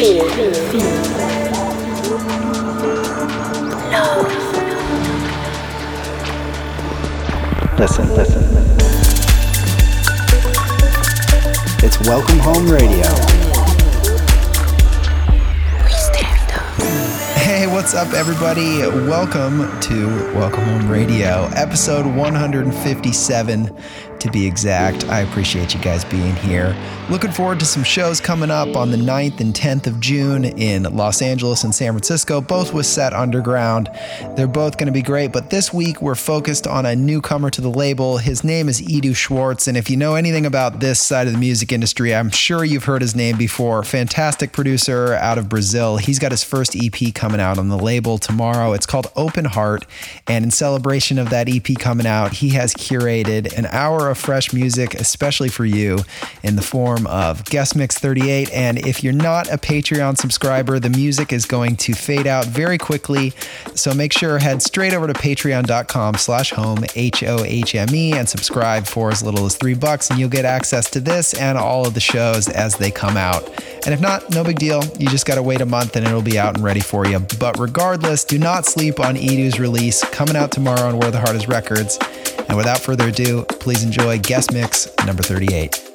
Listen, listen. It's Welcome Hohme Radio. Hey, what's up, everybody? Welcome to Welcome Hohme Radio, episode 157 to be exact. I appreciate you guys being here. Looking forward to some shows coming up on the 9th and 10th of June in Los Angeles and San Francisco, both with Set Underground. They're both going to be great, but this week we're focused on a newcomer to the label. His name is Edu Schwartz, and if you know anything about this side of the music industry, I'm sure you've heard his name before. Fantastic producer out of Brazil. He's got his first EP coming out on the label tomorrow. It's called Open Heart, and in celebration of that EP coming out, he has curated an hour of fresh music, especially for you, in the form of Guest Mix 38. And if you're not a Patreon subscriber, the music is going to fade out very quickly. So make sure head straight over to patreon.com slash hohme, H-O-H-M-E, and subscribe for as little as three bucks, and you'll get access to this and all of the shows as they come out. And if not, no big deal. You just got to wait a month and it'll be out and ready for you. But regardless, do not sleep on Edu's release coming out tomorrow on Where the Heart is Records. And without further ado, please enjoy Guest Mix number 38.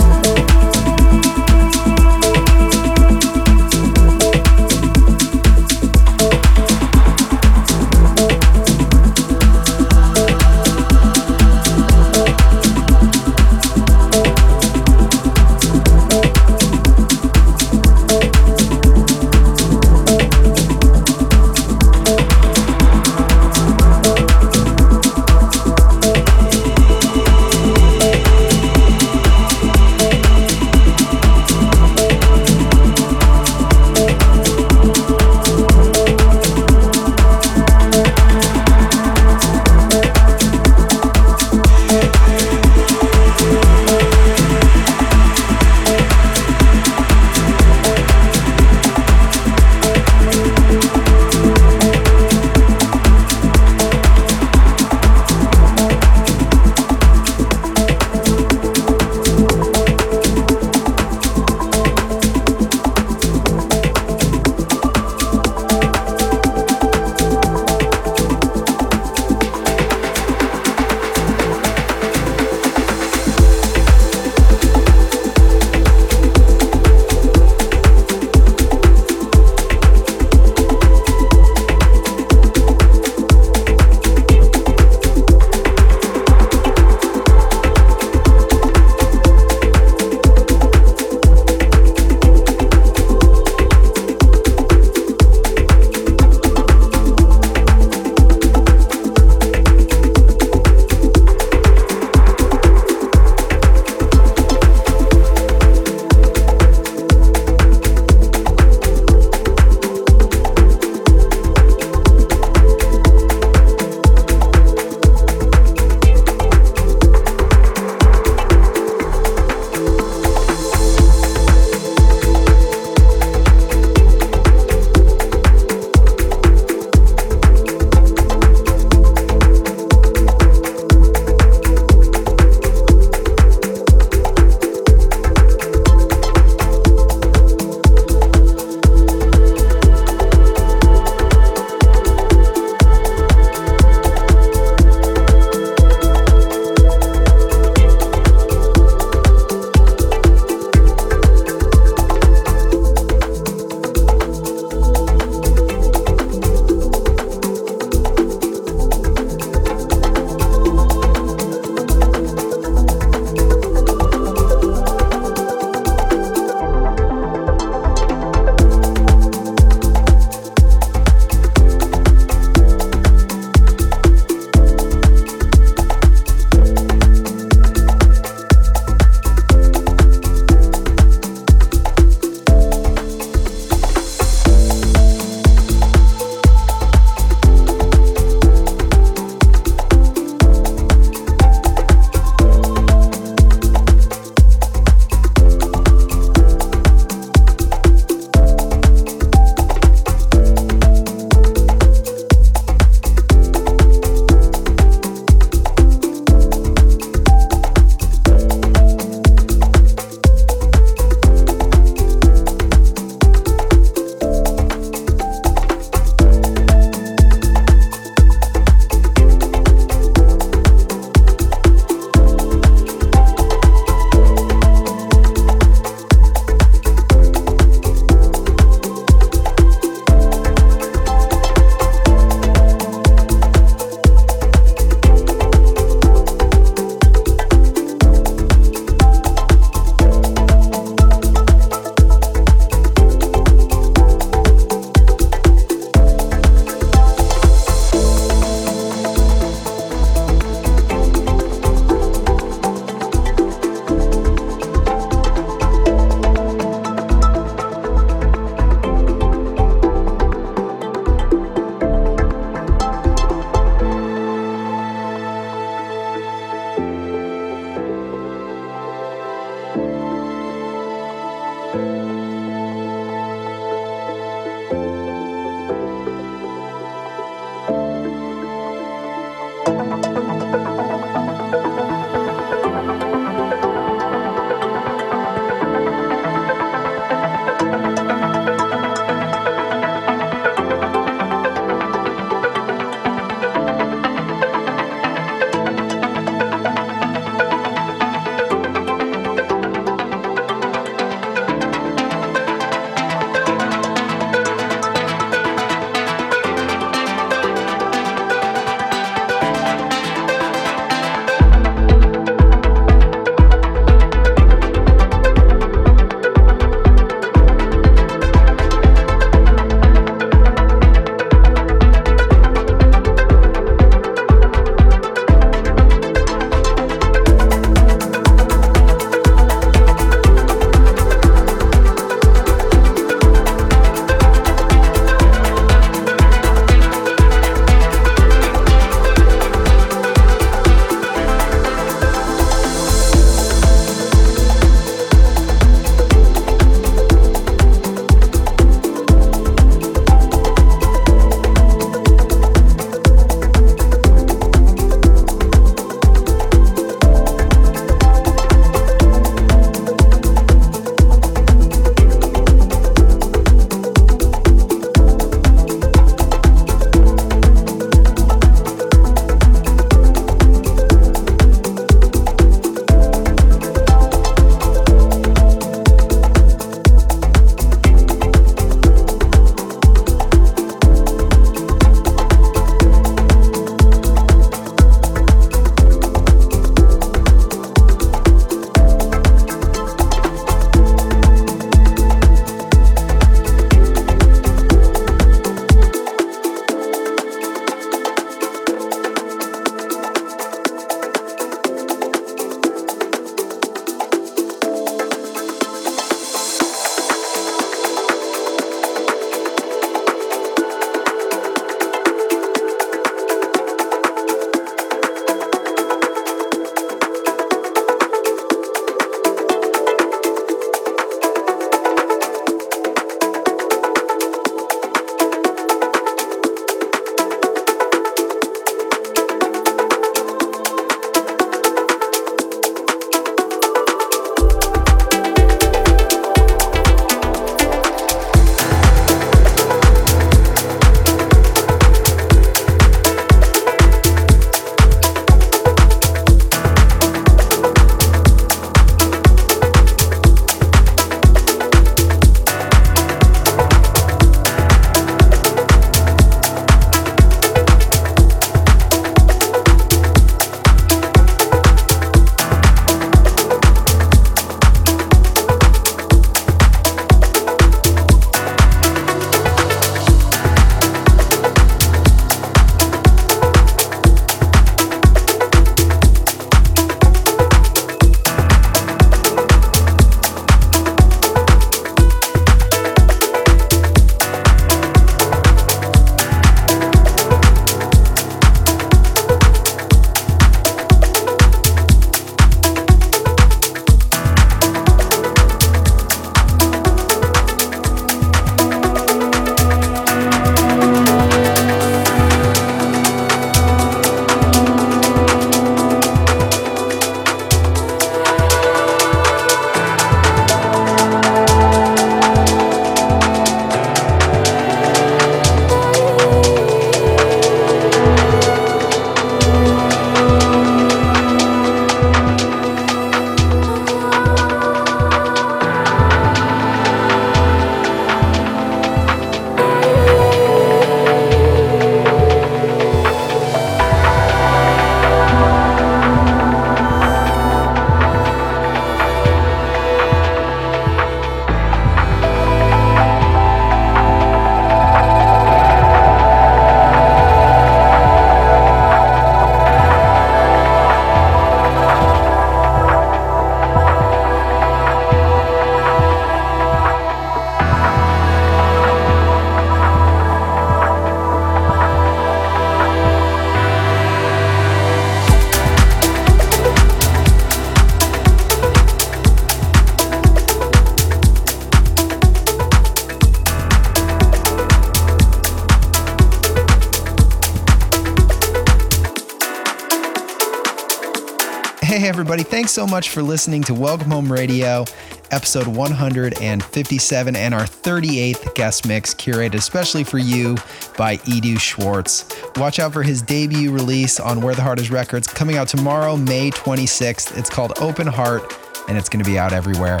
Everybody, thanks so much for listening to Welcome Hohme Radio, episode 157, and our 38th guest mix, curated especially for you by Edu Schwartz. Watch out for his debut release on Where the Heart Is Records coming out tomorrow, May 26th. It's called Open Heart, and it's going to be out everywhere.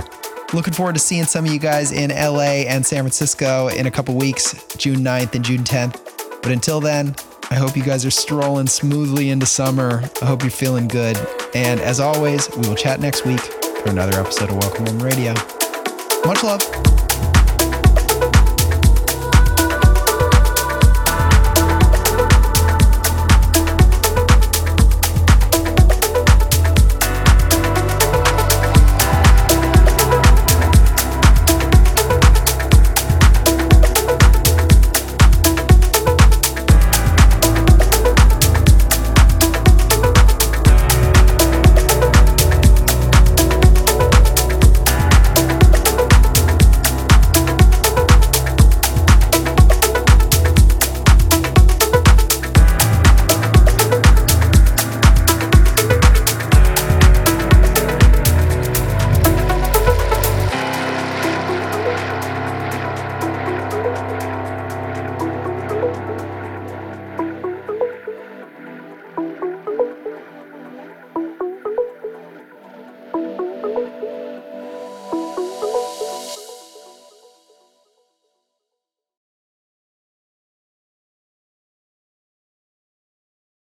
Looking forward to seeing some of you guys in LA and San Francisco in a couple weeks, June 9th and June 10th. But until then, I hope you guys are strolling smoothly into summer. I hope you're feeling good. And as always, we will chat next week for another episode of Welcome Hohme Radio. Much love.